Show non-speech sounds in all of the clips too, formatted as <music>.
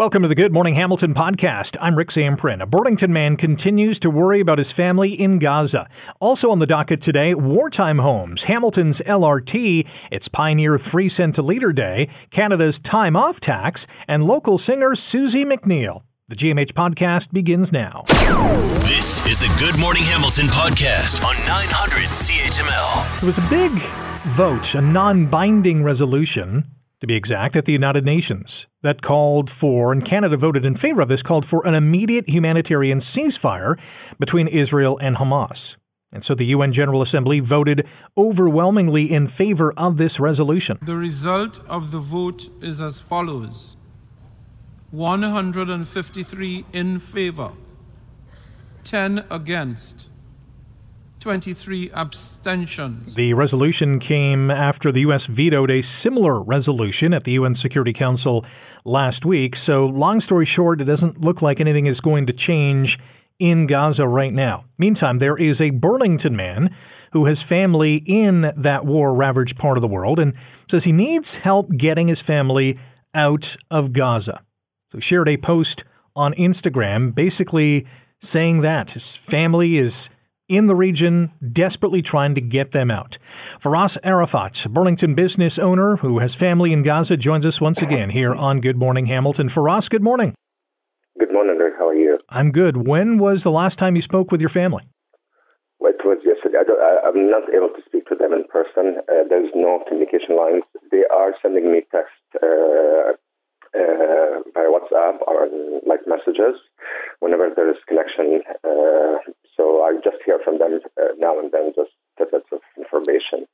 Welcome to the Good Morning Hamilton podcast. I'm Rick Samprin. A Burlington man continues to worry about his family in Gaza. Also on the docket today, wartime homes, Hamilton's LRT, its Pioneer 3 cent a litre day, Canada's time off tax, and local singer Suzie McNeil. The GMH podcast begins now. This is the Good Morning Hamilton podcast on 900 CHML. It was a big vote, a non binding resolution to be exact, at the United Nations that called for, and Canada voted in favor of this, called for an immediate humanitarian ceasefire between Israel and Hamas. And so the UN General Assembly voted overwhelmingly in favor of this resolution. The result of the vote is as follows 153 in favor, 10 against, 23 abstentions. The resolution came after the U.S. vetoed a similar resolution at the UN Security Council last week. So, long story short, it doesn't look like anything is going to change in Gaza right now. Meantime, there is a Burlington man who has family in that war ravaged part of the world and says he needs help getting his family out of Gaza. So, shared a post on Instagram basically saying that his family is in the region desperately trying to get them out. Firas Arafat, Burlington business owner who has family in Gaza, joins us once again here on Good Morning Hamilton. Firas, good morning. Good morning, Rick. How are you? I'm good. When was the last time you spoke with your family? Well, it was yesterday. I am not able to speak to them in person. Uh, there's no communication lines. They are sending me text uh, uh, via WhatsApp or like messages whenever there is connection. Uh, so I just hear from them uh, now and then, just tidbits of information.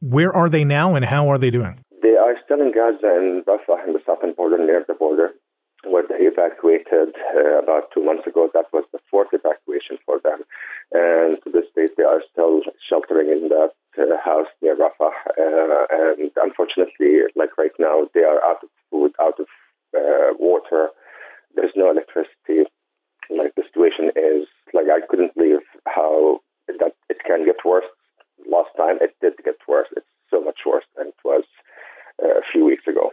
Where are they now, and how are they doing? They are still in Gaza and Rafah in the southern border, near the border, where they evacuated uh, about two months ago. That was the fourth evacuation for them, and to this day they are still sheltering in that uh, house near Rafah. Uh, and unfortunately, like right now, they are out of food, out of uh, water. There's no electricity. Like the situation is like I couldn't believe how that it can get worse. Last time it did get worse. It's so much worse than it was uh, a few weeks ago.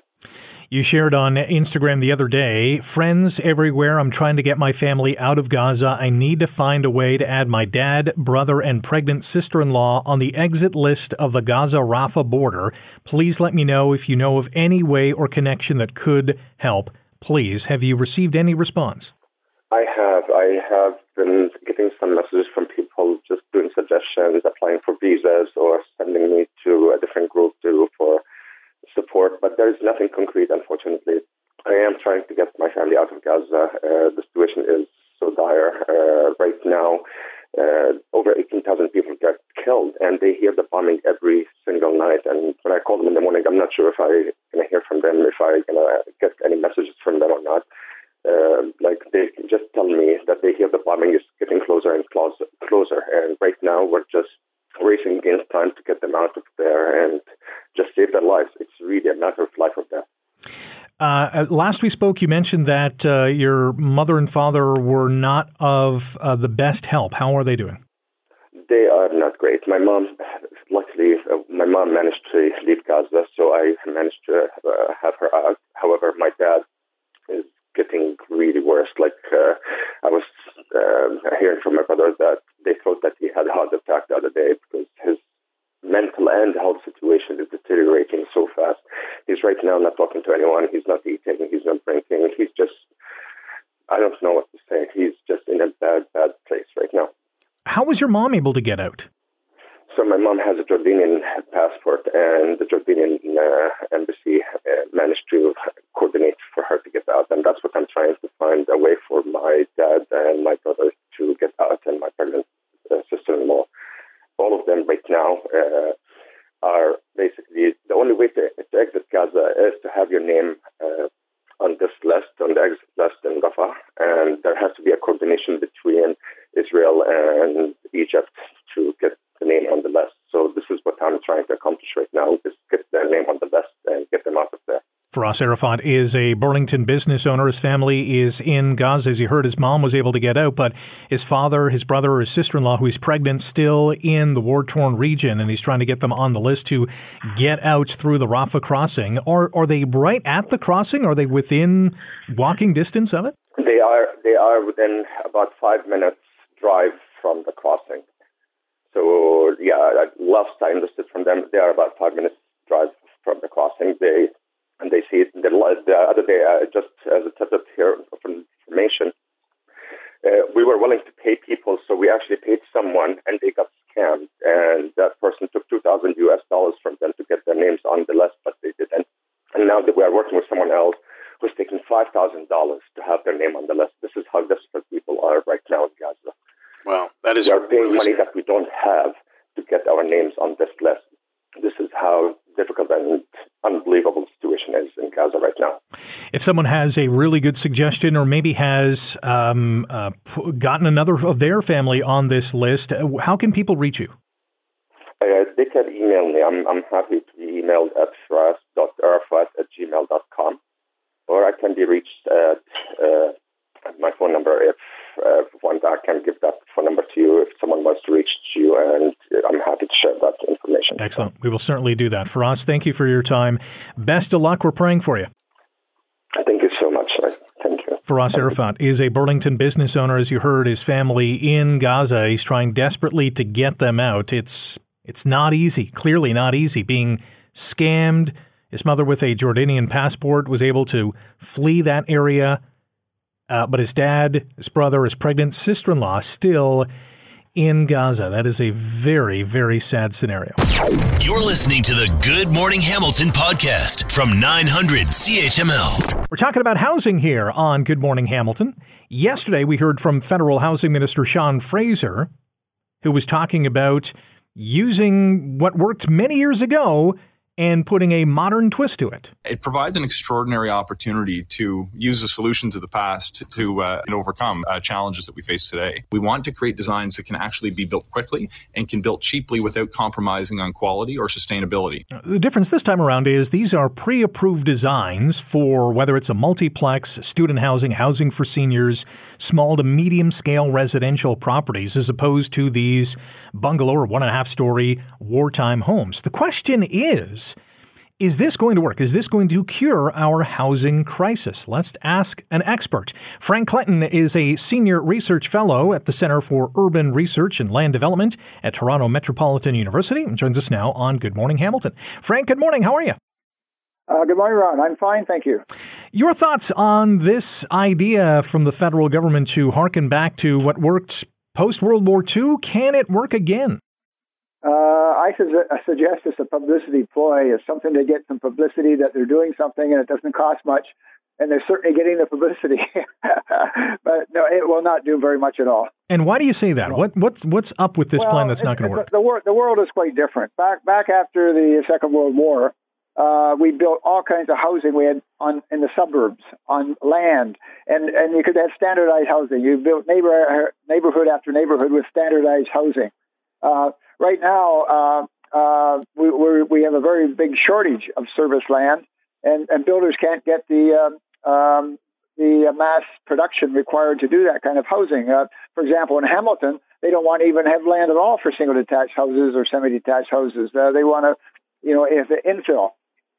You shared on Instagram the other day, friends everywhere. I'm trying to get my family out of Gaza. I need to find a way to add my dad, brother, and pregnant sister in law on the exit list of the Gaza Rafah border. Please let me know if you know of any way or connection that could help. Please, have you received any response? I have. I have been getting some messages from people just doing suggestions, applying for visas, or sending me to a different group to for support. But there is nothing concrete, unfortunately. I am trying to get my family out of Gaza. Uh, the situation is so dire uh, right now. Uh, over 18,000 people get killed, and they hear the bombing every single night. And when I call them in the morning, I'm not sure if I'm going to hear from them, if I'm going to get any messages from them or not. Uh, like they just tell me that they hear the bombing is getting closer and closer, closer. And right now, we're just racing against time to get them out of there and just save their lives. It's really a matter of life or death. Uh, last we spoke, you mentioned that uh, your mother and father were not of uh, the best help. How are they doing? They are not great. My mom, luckily, uh, my mom managed to leave Gaza, so I managed to uh, have her out. However, my dad is getting really worse. Like uh, I was hearing from my brother that they thought that he had a heart attack the other day because his mental and health situation is deteriorating so fast. He's right now not talking to anyone. He's not eating. He's not drinking. He's just, I don't know what to say. He's just in a bad, bad place right now. How was your mom able to get out? So my mom has a Jordanian passport, and the Jordanian uh, embassy uh, managed to coordinate for her to get out, and that's what I'm trying to find a way for my dad and my brother to get out, and my pregnant uh, sister-in-law. All of them right now uh, are basically the only way to, to, exit Gaza is to have your name uh, on this list, on the exit list in Rafah, and there has to be a coordination between Israel and Egypt to get the name on the list. So this is what I'm trying to accomplish right now: is get their name on the list and get them out of there. Firas Arafat is a Burlington business owner. His family is in Gaza. As you heard, his mom was able to get out, but his father, his brother, his sister in law, who is pregnant, still in the war torn region, and he's trying to get them on the list to get out through the Rafah crossing. Are, are they right at the crossing? Are they within walking distance of it? They are, they are within about five minutes drive from the crossing. So, yeah, last I understood from them, they are about five minutes drive from the crossing. They and they see it. The, the other day, uh, just as a tip here of information, uh, we were willing to pay people, so we actually paid someone, and they got scammed. And that person took two thousand US dollars from them to get their names on the list, but they didn't. And now that we are working with someone else who's taking five thousand dollars to have their name on the list. This is how desperate people are right now in Gaza. Well, that is. We are paying money that we don't have to get our names on this list. This is how difficult and unbelievable situation is in Gaza right now. If someone has a really good suggestion or maybe has um, uh, gotten another of their family on this list, uh, how can people reach you? Uh, they can email me. I'm, I'm happy to be emailed at firas.arafat at gmail.com or I can be reached at uh, my phone number if uh, one I can give that phone number to you if someone wants to reach you, and I'm happy to share that information. Excellent. We will certainly do that. Firas, thank you for your time. Best of luck. We're praying for you. Thank you so much. Thank you. Firas Arafat is a Burlington business owner, as you heard, his family in Gaza. He's trying desperately to get them out. It's it's not easy, clearly not easy, being scammed. His mother, with a Jordanian passport, was able to flee that area uh, but his dad, his brother, his pregnant sister in law still in Gaza. That is a very, very sad scenario. You're listening to the Good Morning Hamilton podcast from 900 CHML. We're talking about housing here on Good Morning Hamilton. Yesterday, we heard from Federal Housing Minister Sean Fraser, who was talking about using what worked many years ago and putting a modern twist to it. It provides an extraordinary opportunity to use the solutions of the past to, uh, overcome uh, challenges that we face today. We want to create designs that can actually be built quickly and can be built cheaply without compromising on quality or sustainability. The difference this time around is these are pre approved designs for whether it's a multiplex, student housing, housing for seniors, small to medium scale residential properties, as opposed to these bungalow or one and a half story wartime homes. The question is, is this going to work? Is this going to cure our housing crisis? Let's ask an expert. Frank Clayton is a senior research fellow at the Center for Urban Research and Land Development at Toronto Metropolitan University and joins us now on Good Morning Hamilton. Frank, good morning. How are you? Uh, good morning, Ron. I'm fine, thank you. Your thoughts on this idea from the federal government to harken back to what worked post World War II? Can it work again? Uh, I, su- I suggest it's a publicity ploy. It's something to get some publicity that they're doing something and it doesn't cost much. And they're certainly getting the publicity, <laughs> but no, it will not do very much at all. And why do you say that? What what's what's up with this well, plan that's not going to work? The, the, the world is quite different. Back back after the Second World War, uh, we built all kinds of housing. We had on in the suburbs on land, and and you could have standardized housing. You built neighbor neighborhood after neighborhood with standardized housing. Uh, right now, uh, uh, we, we have a very big shortage of service land, and, and builders can't get the um, um, the mass production required to do that kind of housing. Uh, for example, in Hamilton, they don't want to even have land at all for single detached houses or semi detached houses. Uh, they want to, you know, if infill.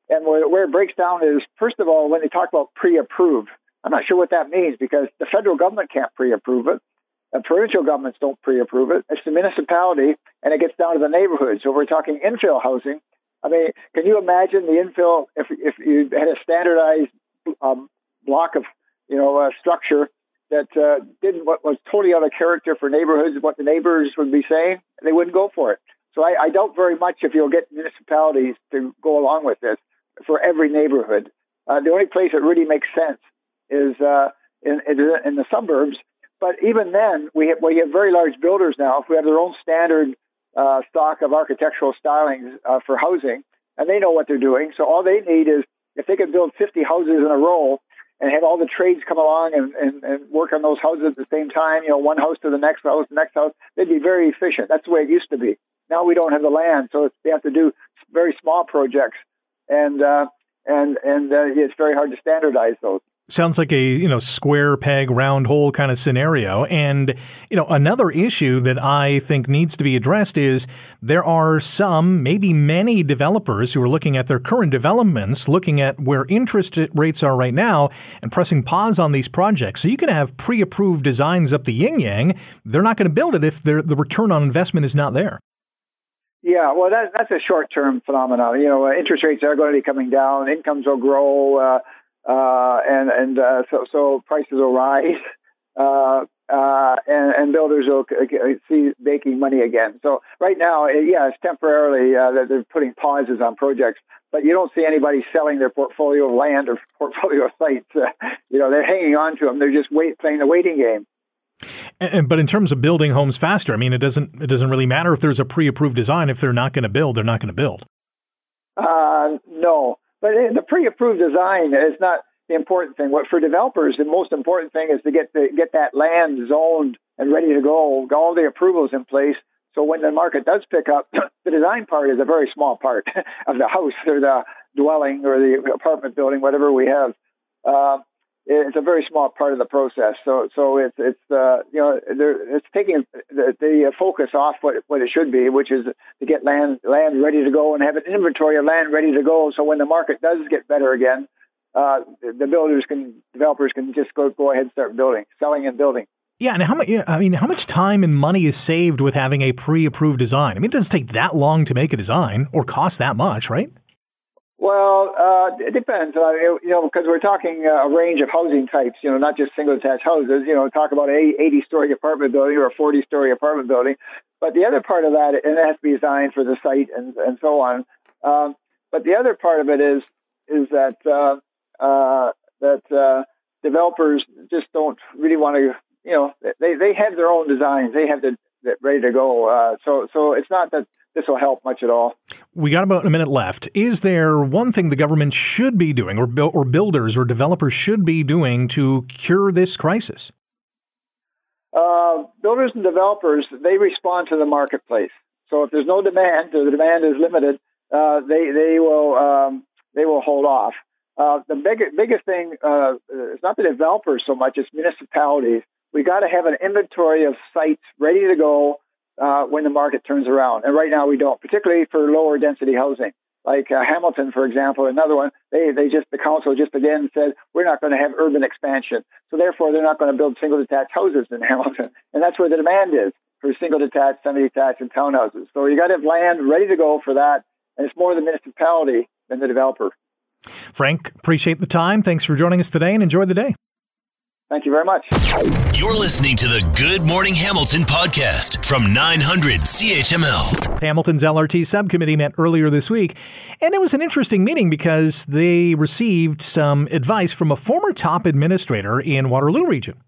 And where, where it breaks down is, first of all, when they talk about pre approved, I'm not sure what that means because the federal government can't pre approve it. The provincial governments don't pre-approve it. It's the municipality, and it gets down to the neighborhood. So we're talking infill housing. I mean, can you imagine the infill if if you had a standardized um, block of you know uh, structure that uh, didn't what was totally out of character for neighborhoods, what the neighbors would be saying, they wouldn't go for it. So I, I doubt very much if you'll get municipalities to go along with this for every neighborhood. Uh, the only place it really makes sense is uh, in, in the suburbs but even then, we have, have very large builders now who have their own standard uh, stock of architectural stylings uh, for housing, and they know what they're doing. So all they need is if they could build 50 houses in a row and have all the trades come along and, and, and work on those houses at the same time, you know, one house to the next house, the next house, they'd be very efficient. That's the way it used to be. Now we don't have the land, so they have to do very small projects. And uh, and and uh, it's very hard to standardize those. Sounds like a you know square peg round hole kind of scenario. And you know another issue that I think needs to be addressed is there are some, maybe many developers who are looking at their current developments, looking at where interest rates are right now, and pressing pause on these projects. So you can have pre-approved designs up the yin yang. They're not going to build it if the return on investment is not there. Yeah, well, that, that's a short-term phenomenon. You know, uh, interest rates are going to be coming down, incomes will grow. Uh, uh, and and uh, so so prices will rise, <laughs> uh, uh, and, and builders will see making money again. So right now, yeah, it's temporarily uh, that they're putting pauses on projects, but you don't see anybody selling their portfolio of land or <laughs> portfolio of sites. Uh, <laughs> you know, they're hanging on to them. They're just wait playing the waiting game. And, but in terms of building homes faster, I mean, it doesn't it doesn't really matter if there's a pre-approved design. If they're not going to build, they're not going to build. Uh, no, but the pre-approved design is not the important thing. What for developers, the most important thing is to get the, get that land zoned and ready to go, all the approvals in place. So when the market does pick up, <coughs> the design part is a very small part <laughs> of the house or the dwelling or the apartment building, whatever we have. Uh, it's a very small part of the process. So, so it's it's uh, you know it's taking the, the focus off what what it should be, which is to get land land ready to go and have an inventory of land ready to go. So when the market does get better again, uh, the builders can developers can just go go ahead and start building, selling and building. Yeah, and how much? I mean, how much time and money is saved with having a pre-approved design? I mean, it doesn't take that long to make a design or cost that much, right? Well, uh, it depends. Uh, you know, because we're talking uh, a range of housing types. You know, not just single-detached houses. You know, talk about a 80-story apartment building or a 40-story apartment building. But the other part of that, and it has to be designed for the site and and so on. Um, but the other part of it is is that uh, uh, that uh, developers just don't really want to. You know, they they have their own designs. They have the ready to go. Uh, so so it's not that this will help much at all. We got about a minute left. Is there one thing the government should be doing, or, or builders or developers should be doing to cure this crisis? Uh, builders and developers they respond to the marketplace. So if there's no demand, the demand is limited, uh, they they will um, they will hold off. Uh, the big, biggest thing uh, is not the developers so much; it's municipalities. We got to have an inventory of sites ready to go uh, when the market turns around. And right now we don't, particularly for lower density housing. Like uh, Hamilton, for example, another one, they, they just, the council just again said, we're not going to have urban expansion. So therefore, they're not going to build single detached houses in <laughs> Hamilton. And that's where the demand is for single detached, semi detached, and townhouses. So you got to have land ready to go for that. And it's more the municipality than the developer. Frank, appreciate the time. Thanks for joining us today and enjoy the day. Thank you very much. You're listening to the Good Morning Hamilton podcast from 900 CHML. Hamilton's LRT subcommittee met earlier this week, and it was an interesting meeting because they received some advice from a former top administrator in Waterloo Region.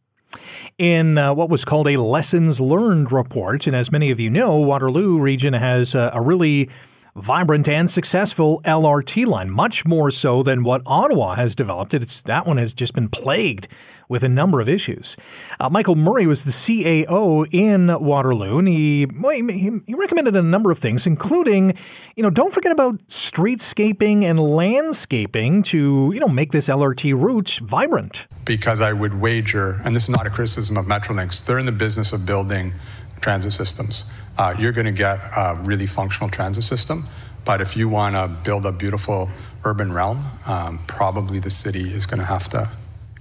In uh, what was called a lessons learned report, and as many of you know, Waterloo Region has uh, a really vibrant and successful LRT line, much more so than what Ottawa has developed. It's, that one has just been plagued with a number of issues. Uh, Michael Murray was the CAO in Waterloo, and he, he, he recommended a number of things, including, you know, don't forget about streetscaping and landscaping to, you know, make this LRT route vibrant. Because I would wager, and this is not a criticism of Metrolinx, they're in the business of building transit systems. Uh, you're going to get a really functional transit system. But if you want to build a beautiful urban realm, um, probably the city is going to have to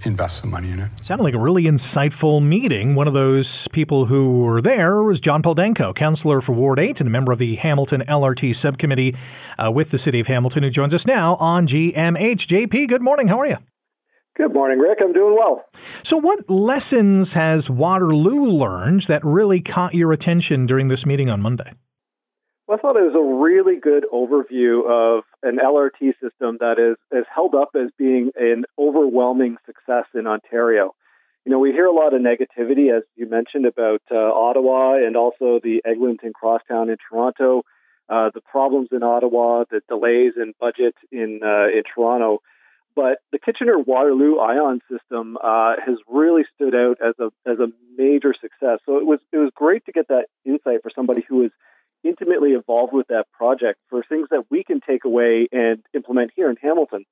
invest some money in it. Sounded like a really insightful meeting. One of those people who were there was John Paul Danko, councillor for Ward 8 and a member of the Hamilton LRT subcommittee uh, with the City of Hamilton, who joins us now on GMH. JP, good morning. How are you? Good morning, Rick. I'm doing well. So, what lessons has Waterloo learned that really caught your attention during this meeting on Monday? Well, I thought it was a really good overview of an LRT system that is, is held up as being an overwhelming success in Ontario. You know, we hear a lot of negativity, as you mentioned, about uh, Ottawa and also the Eglinton Crosstown in Toronto, uh, the problems in Ottawa, the delays in budget in uh, in Toronto. But the Kitchener Waterloo ION system uh, has really stood out as a as a major success. So it was it was great to get that insight for somebody who is intimately involved with that project for things that we can take away and implement here in Hamilton.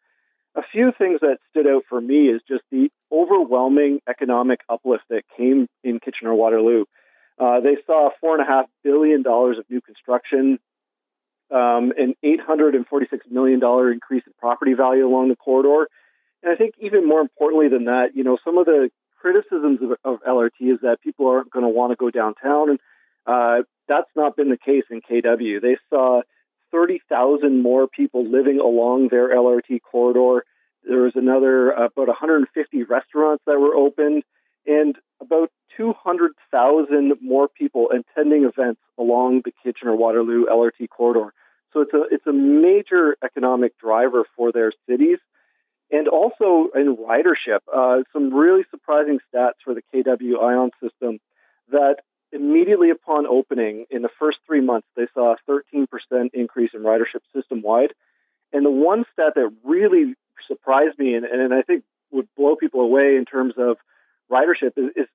A few things that stood out for me is just the overwhelming economic uplift that came in Kitchener Waterloo. Uh, they saw $4.5 billion of new construction, um, an $846 million increase in property value along the corridor. And I think even more importantly than that, you know, some of the criticisms of, of LRT is that people aren't going to want to go downtown. And uh, that's not been the case in KW. They saw 30,000 more people living along their LRT corridor. There was another about 150 restaurants that were opened and about 200,000 more people attending events along the Kitchener Waterloo LRT corridor. So it's a it's a major economic driver for their cities, and also in ridership. Uh, some really surprising stats for the KW ION system that immediately upon opening, in the first three months, they saw a 13% increase in ridership system wide. And the one stat that really surprised me and, and I think would blow people away in terms of ridership is, is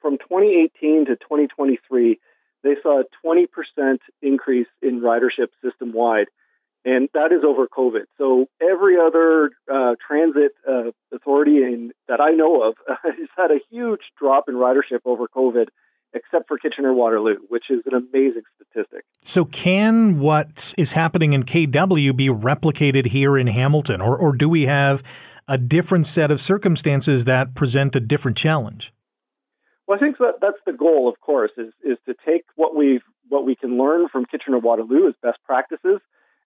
from 2018 to 2023, they saw a 20% increase in ridership system wide. And that is over COVID. So every other uh, transit uh, authority in, that I know of <laughs> has had a huge drop in ridership over COVID except for Kitchener Waterloo, which is an amazing statistic. So, can what is happening in KW be replicated here in Hamilton, or, or do we have a different set of circumstances that present a different challenge? Well, I think that that's the goal, of course, is is to take what we what we can learn from Kitchener Waterloo as best practices,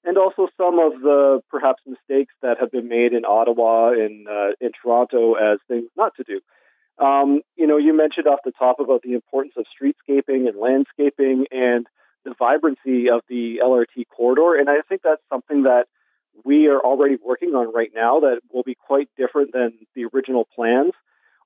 and also some of the perhaps mistakes that have been made in Ottawa and uh, in Toronto as things not to do. Um, you know, you mentioned off the top about the importance of streetscaping and landscaping and the vibrancy of the LRT corridor, and I think that's something that we are already working on right now that will be quite different than the original plans.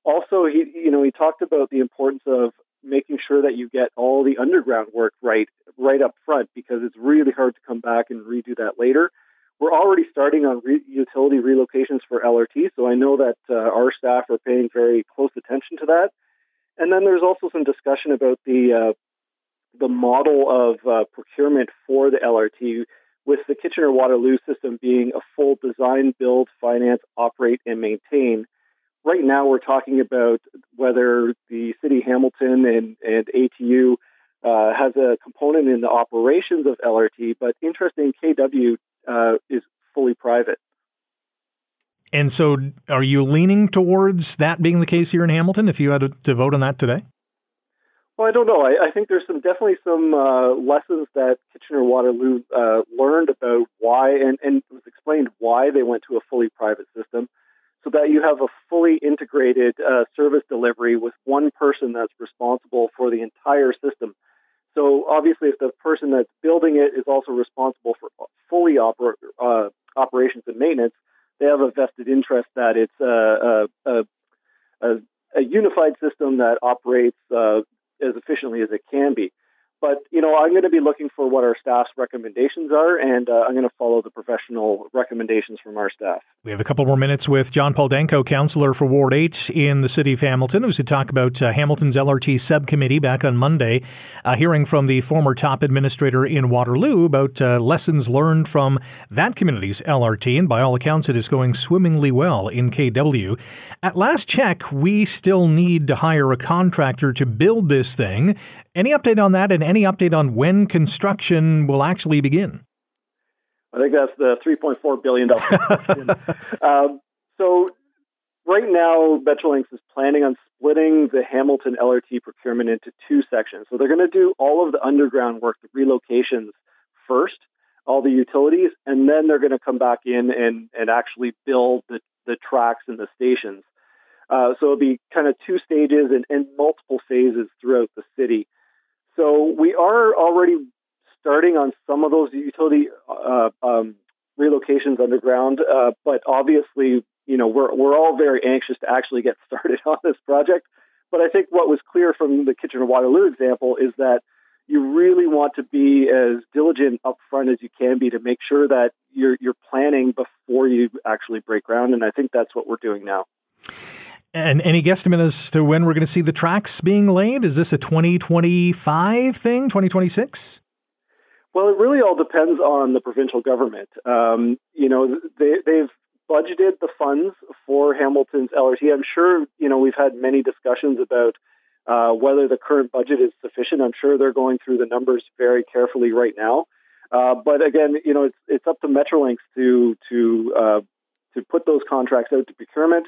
Also, he, you know, he talked about the importance of making sure that you get all the underground work right right up front because it's really hard to come back and redo that later. We're already starting on re- utility relocations for LRT, so I know that uh, our staff are paying very close attention to that. And then there's also some discussion about the uh, the model of uh, procurement for the LRT, with the Kitchener Waterloo system being a full design, build, finance, operate, and maintain. Right now, we're talking about whether the City Hamilton and, and ATU uh, has a component in the operations of LRT, but interesting, KW uh, is fully private. And so, are you leaning towards that being the case here in Hamilton if you had to, to vote on that today? Well, I don't know. I, I think there's some definitely some uh, lessons that Kitchener Waterloo uh, learned about why and, and was explained why they went to a fully private system, so that you have a fully integrated uh, service delivery with one person that's responsible for the entire system so obviously, if the person that's building it is also responsible for fully oper- uh, operations and maintenance, they have a vested interest that it's a, a, a, a unified system that operates uh, as efficiently as it can be. But you know, I'm going to be looking for what our staff's recommendations are, and uh, I'm going to follow the professional recommendations from our staff. We have a couple more minutes with John Paul Danko, councillor for Ward 8 in the city of Hamilton, who's to talk about uh, Hamilton's LRT subcommittee back on Monday, uh, hearing from the former top administrator in Waterloo about uh, lessons learned from that community's LRT. And by all accounts, it is going swimmingly well in KW. At last check, we still need to hire a contractor to build this thing. Any update on that, and any update on when construction will actually begin? I think that's the $3.4 billion question. <laughs> um, so, right now, Metrolinx is planning on splitting the Hamilton LRT procurement into two sections. So, they're going to do all of the underground work, the relocations first, all the utilities, and then they're going to come back in and, and actually build the, the tracks and the stations. Uh, so, it'll be kind of two stages and, and multiple phases throughout the city. So we are already starting on some of those utility uh, um, relocations underground, uh, but obviously, you know, we're we're all very anxious to actually get <laughs> started on this project. But I think what was clear from the Kitchener Waterloo example is that you really want to be as diligent upfront as you can be to make sure that you're you're planning before you actually break ground, and I think that's what we're doing now. And any guesstimate as to when we're going to see the tracks being laid? Is this a 2025 thing, 2026? Well, it really all depends on the provincial government. Um, you know, they, they've budgeted the funds for Hamilton's LRT. I'm sure you know we've had many discussions about uh, whether the current budget is sufficient. I'm sure they're going through the numbers very carefully right now. Uh, but again, you know, it's it's up to Metrolinx to to uh, to put those contracts out to procurement,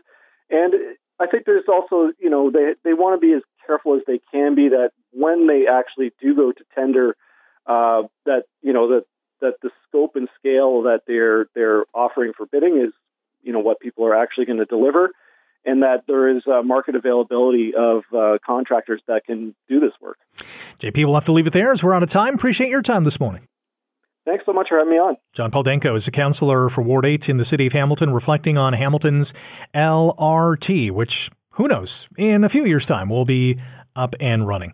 and I think there's also you know they they want to be as careful as they can be that when they actually do go to tender, uh, that you know that that the scope and scale that they're they're offering for bidding is you know what people are actually going to deliver and that there is uh, market availability of uh, contractors that can do this work. JP, we'll have to leave it there as we're out of time. Appreciate your time this morning. Thanks so much for having me on. John Paul Danko is a councillor for Ward 8 in the city of Hamilton, reflecting on Hamilton's LRT, which, who knows, in a few years' time will be up and running.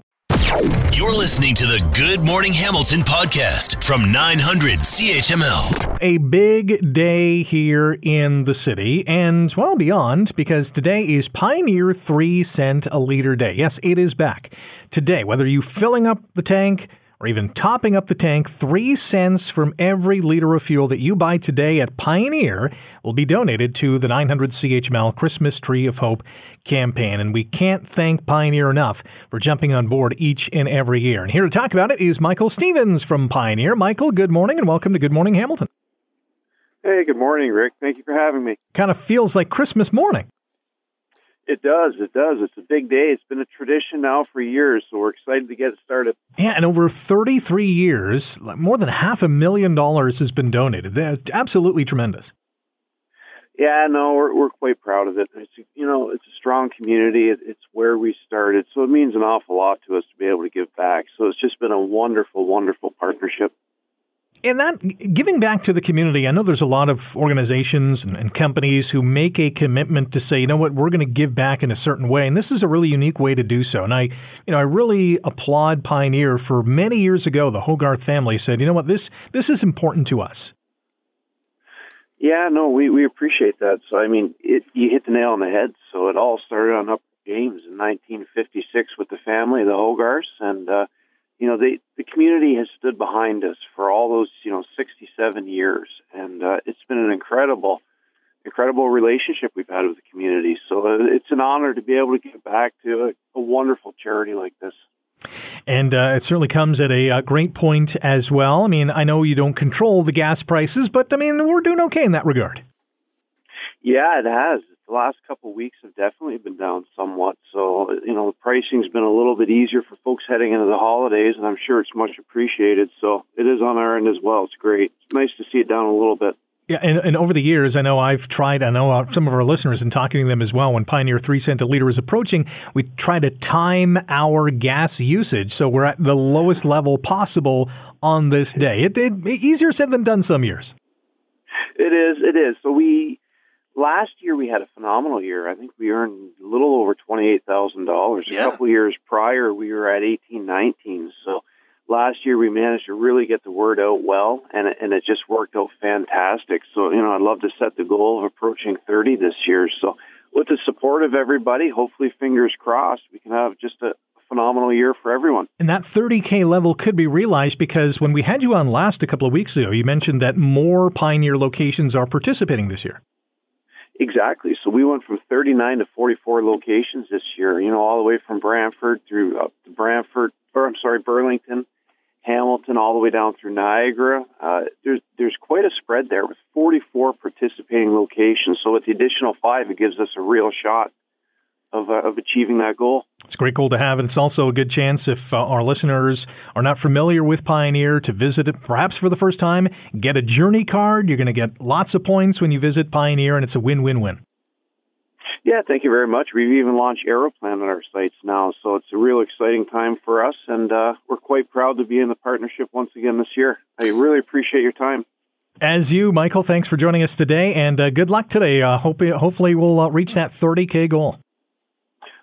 You're listening to the Good Morning Hamilton podcast from 900 CHML. A big day here in the city and well beyond because today is Pioneer 3 cent a liter day. Yes, it is back. Today, whether you filling up the tank, or even topping up the tank, three cents from every liter of fuel that you buy today at Pioneer will be donated to the 900 CHML Christmas Tree of Hope campaign. And we can't thank Pioneer enough for jumping on board each and every year. And here to talk about it is Michael Stevens from Pioneer. Michael, good morning and welcome to Good Morning Hamilton. Hey, good morning, Rick. Thank you for having me. Kind of feels like Christmas morning. It does. It does. It's a big day. It's been a tradition now for years, so we're excited to get it started. Yeah, and over 33 years, more than half a million dollars has been donated. That's absolutely tremendous. Yeah, no, we're we're quite proud of it. It's you know, it's a strong community. It, it's where we started, so it means an awful lot to us to be able to give back. So it's just been a wonderful, wonderful partnership. And that giving back to the community, I know there's a lot of organizations and, and, companies who make a commitment to say, you know what, we're going to give back in a certain way, and this is a really unique way to do so. And I, you know, I really applaud Pioneer for many years ago. The Hogarth family said, you know what, this this is important to us. Yeah, no, we we appreciate that. So I mean, it, you hit the nail on the head. So it all started on Upper James in 1956 with the family, the Hogarths, and. Uh, you know, they, the community has stood behind us for all those, you know, 67 years. And uh, it's been an incredible, incredible relationship we've had with the community. So uh, it's an honor to be able to give back to a, a wonderful charity like this. And uh, it certainly comes at a, a, uh, great point as well. I mean, I know you don't control the gas prices, but I mean, we're doing okay in that regard. Yeah, it has the last couple of weeks have definitely been down somewhat. So, you know, the pricing's been a little bit easier for folks heading into the holidays, and I'm sure it's much appreciated. So it is on our end as well. It's great. It's nice to see it down a little bit. Yeah, and, and over the years, I know I've tried, I know uh, some of our listeners and talking to them as well, when Pioneer 3 cent a liter is approaching, we try to time our gas usage so we're at the lowest level possible on this day. It, it easier said than done some years. It is, it is. So we last year we had a phenomenal year. I think we earned a little over twenty eight thousand dollars. A couple years prior, we were at eighteen, nineteen. So last year we managed to really get the word out well, and and it just worked out fantastic. So you know, I'd love to set the goal of approaching thirty this year. So with the support of everybody, hopefully, fingers crossed, we can have just a phenomenal year for everyone. And that 30K level could be realized because when we had you on last a couple of weeks ago, you mentioned that more Pioneer locations are participating this year. Exactly. So we went from 39 to 44 locations this year, you know, all the way from Brantford through up to Brantford, or I'm sorry, Burlington, Hamilton, all the way down through Niagara. Uh, there's, there's quite a spread there with 44 participating locations. So with the additional five, it gives us a real shot of, uh, of achieving that goal. It's a great goal to have, and it's also a good chance if uh, our listeners are not familiar with Pioneer to visit it perhaps for the first time. Get a journey card. You're going to get lots of points when you visit Pioneer, and it's a win win win. Yeah, thank you very much. We've even launched Aeroplan on our sites now, so it's a real exciting time for us, and uh, we're quite proud to be in the partnership once again this year. I really appreciate your time. As you, Michael, thanks for joining us today, and uh, good luck today. Uh, hope, hopefully, we'll uh, reach that 30K goal.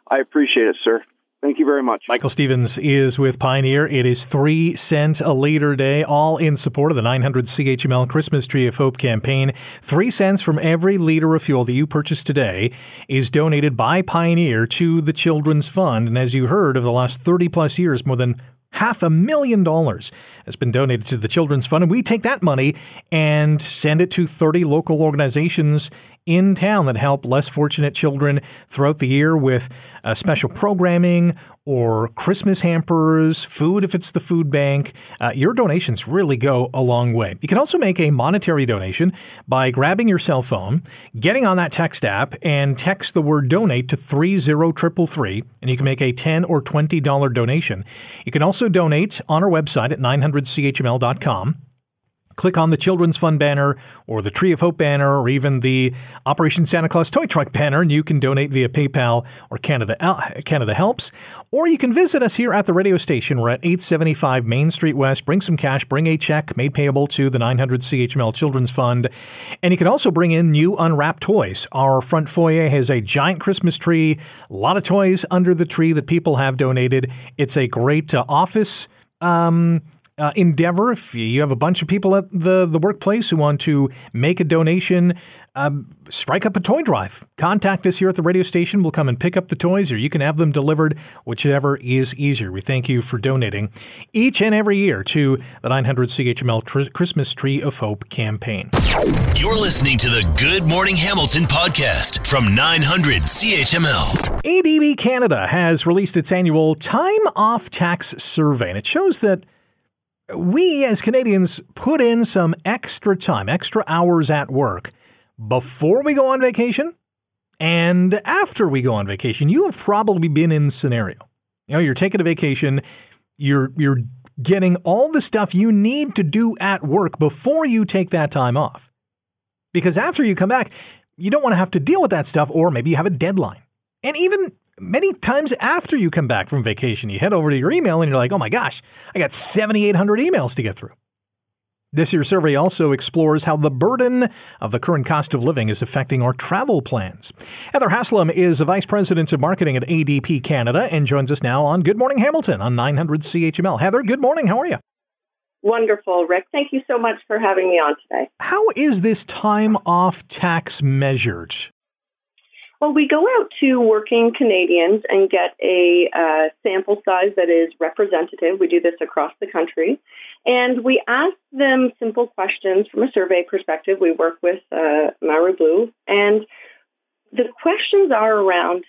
I appreciate it, sir. Thank you very much. Michael Stevens is with Pioneer. It is three cent a liter day, all in support of the 900 CHML Christmas Tree of Hope campaign. Three cents from every liter of fuel that you purchase today is donated by Pioneer to the Children's Fund. And as you heard, over the last 30 plus years, more than half a million dollars has been donated to the Children's Fund. And we take that money and send it to 30 local organizations in town that help less fortunate children throughout the year with uh, special programming or Christmas hampers, food if it's the food bank. Uh, your donations really go a long way. You can also make a monetary donation by grabbing your cell phone, getting on that text app, and text the word donate to 30333, and you can make a 10 or $20 donation. You can also donate on our website at 900chml.com click on the Children's Fund banner or the Tree of Hope banner or even the Operation Santa Claus Toy Truck banner, and you can donate via PayPal or Canada Canada Helps. Or you can visit us here at the radio station. We're at 875 Main Street West. Bring some cash, bring a check made payable to the 900 CHML Children's Fund. And you can also bring in new unwrapped toys. Our front foyer has a giant Christmas tree, a lot of toys under the tree that people have donated. It's a great uh, office um, uh, endeavor. If you have a bunch of people at the, the workplace who want to make a donation, um, strike up a toy drive. Contact us here at the radio station. We'll come and pick up the toys, or you can have them delivered, whichever is easier. We thank you for donating each and every year to the 900 CHML Tr- Christmas Tree of Hope campaign. You're listening to the Good Morning Hamilton podcast from 900 CHML. ADP Canada has released its annual time off tax survey, and it shows that we as Canadians put in some extra time, extra hours at work before we go on vacation and after we go on vacation. You have probably been in scenario. You know, you're taking a vacation, you're you're getting all the stuff you need to do at work before you take that time off. Because after you come back, you don't want to have to deal with that stuff or maybe you have a deadline. And even many times after you come back from vacation, you head over to your email and you're like, oh my gosh, I got 7,800 emails to get through. This year's survey also explores how the burden of the current cost of living is affecting our travel plans. Heather Haslam is the Vice President of Marketing at ADP Canada and joins us now on Good Morning Hamilton on 900 CHML. Heather, good morning. How are you? Wonderful, Rick. Thank you so much for having me on today. How is this time off tax measured? Well, we go out to working Canadians and get a uh, sample size that is representative. We do this across the country. And we ask them simple questions from a survey perspective. We work with uh, Maru Blue. And the questions are around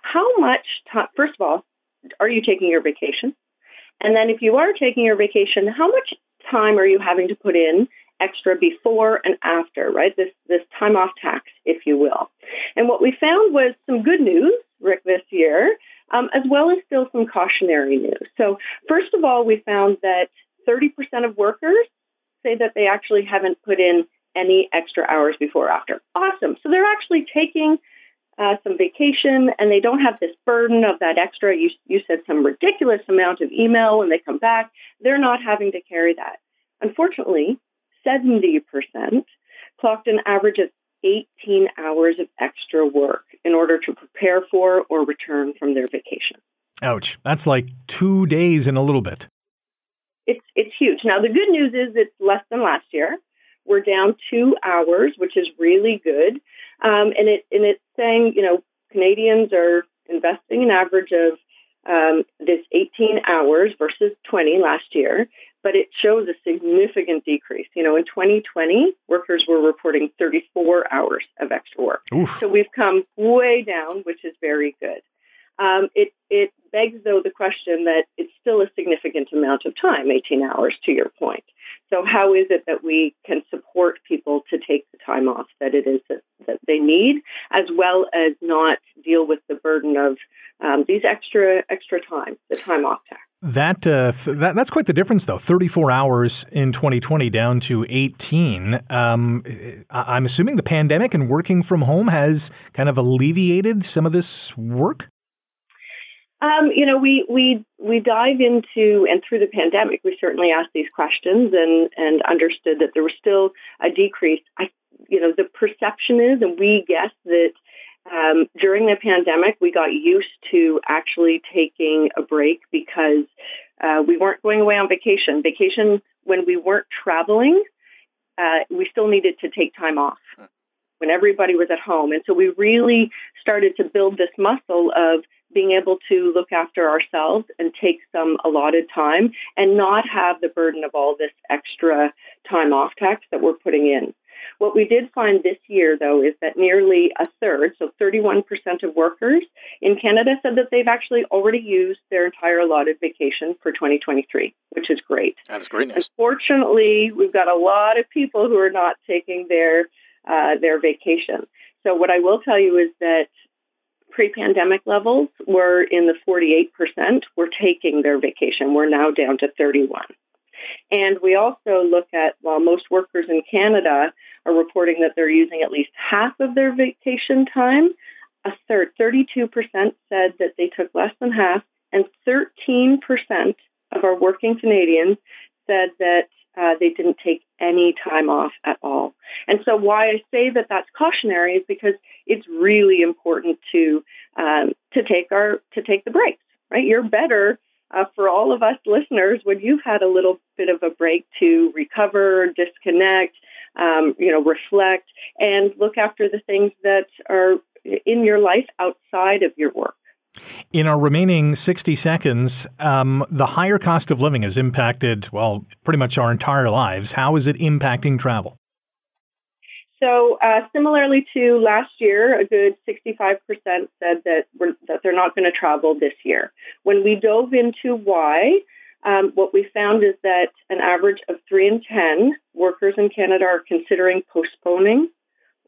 how much time, first of all, are you taking your vacation? And then if you are taking your vacation, how much time are you having to put in extra before and after, right? This this time off tax, if you will. And what we found was some good news, Rick, this year, um, as well as still some cautionary news. So first of all, we found that 30% of workers say that they actually haven't put in any extra hours before or after. Awesome. So they're actually taking uh, some vacation and they don't have this burden of that extra. You, you said some ridiculous amount of email when they come back. They're not having to carry that. Unfortunately, 70% clocked an average of 18 hours of extra work in order to prepare for or return from their vacation. Ouch. That's like two days in a little bit. It's, it's huge. Now, the good news is it's less than last year. We're down two hours, which is really good. Um, and, it, and it's saying, you know, Canadians are investing an average of um, this 18 hours versus 20 last year but it shows a significant decrease. You know, in 2020, workers were reporting 34 hours of extra work. Oof. So we've come way down, which is very good. Um, it, it begs, though, the question that it's still a significant amount of time, 18 hours, to your point. So, how is it that we can support people to take the time off that it is that, that they need, as well as not deal with the burden of um, these extra extra time, the time off tax? That, uh, th- that that's quite the difference, though. Thirty-four hours in 2020 down to 18. Um, I- I'm assuming the pandemic and working from home has kind of alleviated some of this work. Um, you know, we we we dive into and through the pandemic, we certainly asked these questions and and understood that there was still a decrease. I, you know, the perception is, and we guess that um, during the pandemic, we got used to actually taking a break because uh, we weren't going away on vacation. Vacation, when we weren't traveling, uh, we still needed to take time off when everybody was at home. And so we really started to build this muscle of being able to look after ourselves and take some allotted time and not have the burden of all this extra time off tax that we're putting in. What we did find this year, though, is that nearly a third, so 31% of workers in Canada, said that they've actually already used their entire allotted vacation for 2023, which is great. That's great news. Unfortunately, we've got a lot of people who are not taking their uh, their vacation. So what I will tell you is that pre-pandemic levels were in the 48% were taking their vacation. We're now down to 31. And we also look at while most workers in Canada are reporting that they're using at least half of their vacation time, a third, 32% said that they took less than half, and 13% of our working Canadians said that uh, they didn't take any time off at all. And so, why I say that that's cautionary is because it's really important to um, to take our to take the breaks. Right, you're better uh, for all of us listeners when you've had a little bit of a break to recover, disconnect, um, you know, reflect, and look after the things that are in your life outside of your work. In our remaining 60 seconds, um, the higher cost of living has impacted, well, pretty much our entire lives. How is it impacting travel? So, uh, similarly to last year, a good 65% said that, that they're not going to travel this year. When we dove into why, um, what we found is that an average of 3 in 10 workers in Canada are considering postponing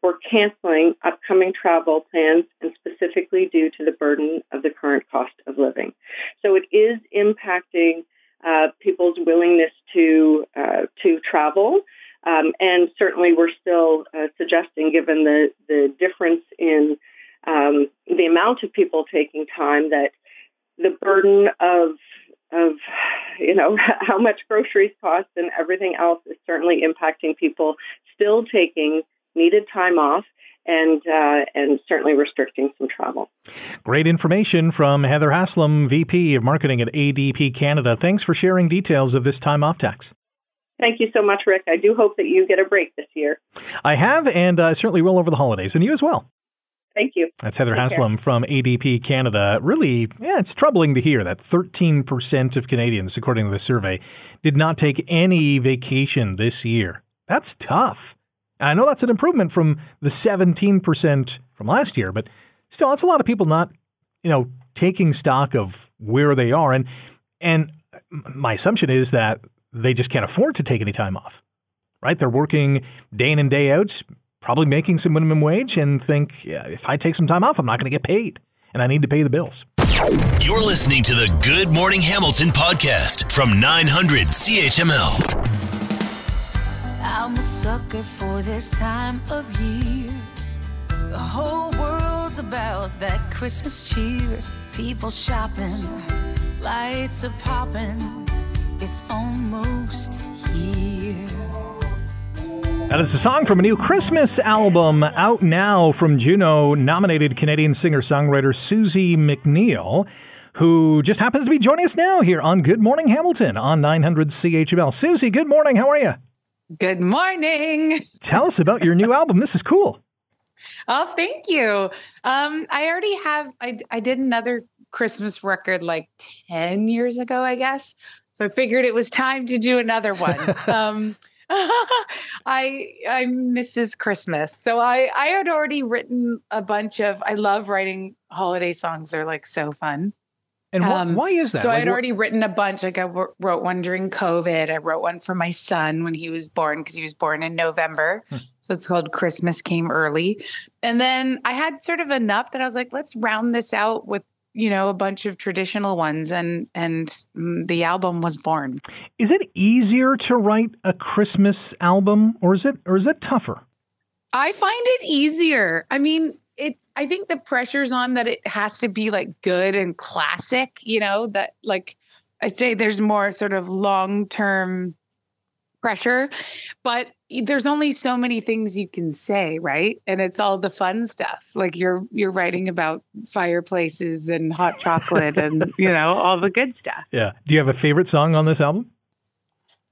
or canceling upcoming travel plans, and specifically due to the burden of the current cost of living. So it is impacting uh, people's willingness to uh, to travel. Um, and certainly, we're still uh, suggesting, given the, the difference in um, the amount of people taking time, that the burden of of you know <laughs> how much groceries cost and everything else is certainly impacting people still taking needed time off and uh, and certainly restricting some travel. Great information from Heather Haslam, VP of Marketing at ADP Canada. Thanks for sharing details of this time off tax. Thank you so much, Rick. I do hope that you get a break this year. I have, and I uh, certainly will over the holidays, and you as well. Thank you. That's Heather Take Haslam care. from ADP Canada. Really, yeah, it's troubling to hear that 13% of Canadians, according to the survey, did not take any vacation this year. That's tough. I know that's an improvement from the 17% from last year, but still, that's a lot of people not, you know, taking stock of where they are. And, and my assumption is that they just can't afford to take any time off, right? They're working day in and day out, probably making some minimum wage, and think yeah, if I take some time off, I'm not going to get paid, and I need to pay the bills. You're listening to the Good Morning Hamilton podcast from 900 CHML. I'm a sucker for this time of year. The whole world's about that Christmas cheer. People shopping, lights are popping. It's almost here. That is a song from a new Christmas album out now from Juno nominated Canadian singer songwriter Suzie McNeil, who just happens to be joining us now here on Good Morning Hamilton on 900 CHML. Suzie, good morning. How are you? Good morning. Tell us about your new album. This is cool. Oh, thank you. Um, I already have. I I did another Christmas record like ten years ago, I guess. So I figured it was time to do another one. <laughs> um, <laughs> I I'm Mrs. Christmas. So I I had already written a bunch of. I love writing holiday songs. They're like so fun. And wh- um, why is that? So like, I had already written a bunch. Like I w- wrote one during COVID. I wrote one for my son when he was born because he was born in November. Hmm. So it's called Christmas Came Early. And then I had sort of enough that I was like, let's round this out with you know a bunch of traditional ones and and the album was born. Is it easier to write a christmas album or is it or is it tougher? I find it easier. I mean it I think the pressure's on that it has to be like good and classic, you know, that like I say there's more sort of long term pressure, but there's only so many things you can say, right? And it's all the fun stuff. Like you're you're writing about fireplaces and hot chocolate and <laughs> you know, all the good stuff. Yeah. Do you have a favorite song on this album?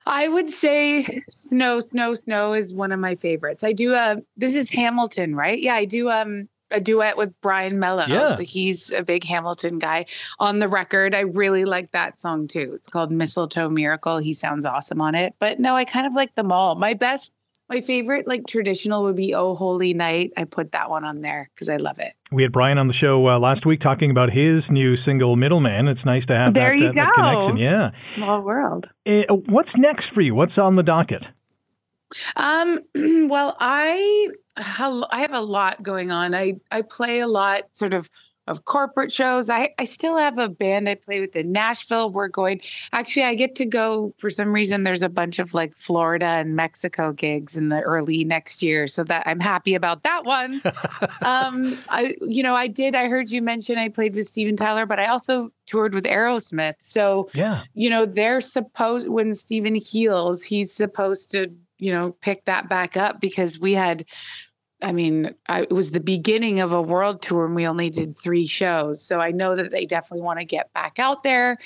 I would say Snow, Snow, Snow is one of my favorites. I do uh this is Hamilton, right? Yeah, I do um a duet with Brian Melo. Yeah. So he's a big Hamilton guy. On the record, I really like that song too. It's called Mistletoe Miracle. He sounds awesome on it. But no, I kind of like them all. My best my favorite, like traditional, would be "Oh Holy Night." I put that one on there because I love it. We had Brian on the show uh, last week talking about his new single "Middleman." It's nice to have there that, you go. that connection. Yeah. Small world. Uh, what's next for you? What's on the docket? Um. <clears throat> Well, I I have a lot going on. I I play a lot, sort of of corporate shows. I, I still have a band I play with in Nashville. We're going, actually, I get to go for some reason. There's a bunch of like Florida and Mexico gigs in the early next year. So that I'm happy about that one. um, I, you know, I did, I heard you mention I played with Steven Tyler, but I also toured with Aerosmith. So, yeah, you know, they're supposed, when Steven heals, he's supposed to, you know, pick that back up because we had I mean, I, it was the beginning of a world tour and we only did three shows. So I know that they definitely want to get back out there.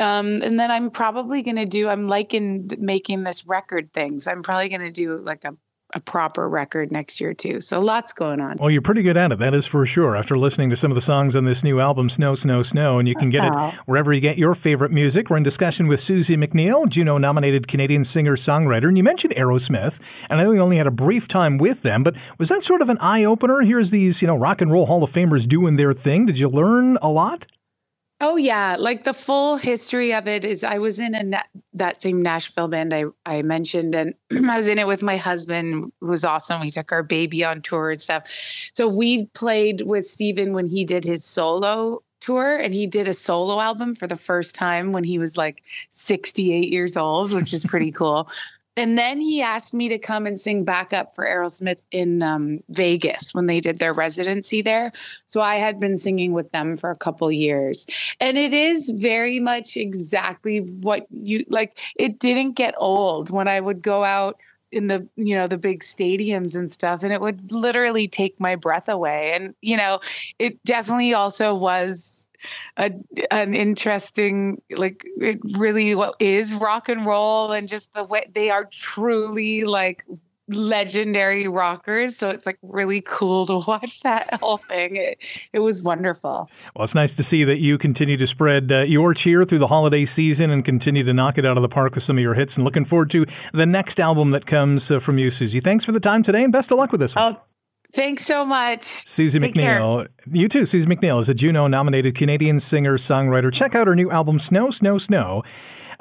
Um, and then I'm probably going to do, I'm liking making this record things. I'm probably going to do like a a proper record next year too. So lots going on. Well, you're pretty good at it. That is for sure. After listening to some of the songs on this new album, Snow, Snow, Snow, and you can get it wherever you get your favorite music. We're in discussion with Suzie McNeil, Juno-nominated Canadian singer-songwriter, and you mentioned Aerosmith, and I know you only had a brief time with them, but was that sort of an eye opener? Here's these, you know, rock and roll Hall of Famers doing their thing. Did you learn a lot? Oh yeah, like the full history of it is I was in a that same Nashville band I I mentioned and <clears throat> I was in it with my husband it was awesome. We took our baby on tour and stuff. So we played with Steven when he did his solo tour and he did a solo album for the first time when he was like 68 years old, which is pretty cool. And then he asked me to come and sing backup for Aerosmith in um, Vegas when they did their residency there. So I had been singing with them for a couple years. And it is very much exactly what you like. It didn't get old when I would go out in the you know the big stadiums and stuff and it would literally take my breath away and you know it definitely also was a, an interesting like it really what is rock and roll and just the way they are truly like legendary rockers. So it's like really cool to <laughs> watch that whole thing. It, it was wonderful. Well it's nice to see that you continue to spread uh, your cheer through the holiday season and continue to knock it out of the park with some of your hits. And looking forward to the next album that comes uh, from you suzie. Thanks for the time today and best of luck with this one. oh Thanks so much. Suzie Take McNeil. Care. You too. Suzie McNeil is a Juno nominated Canadian singer songwriter. Check out her new album, Snow, Snow, Snow,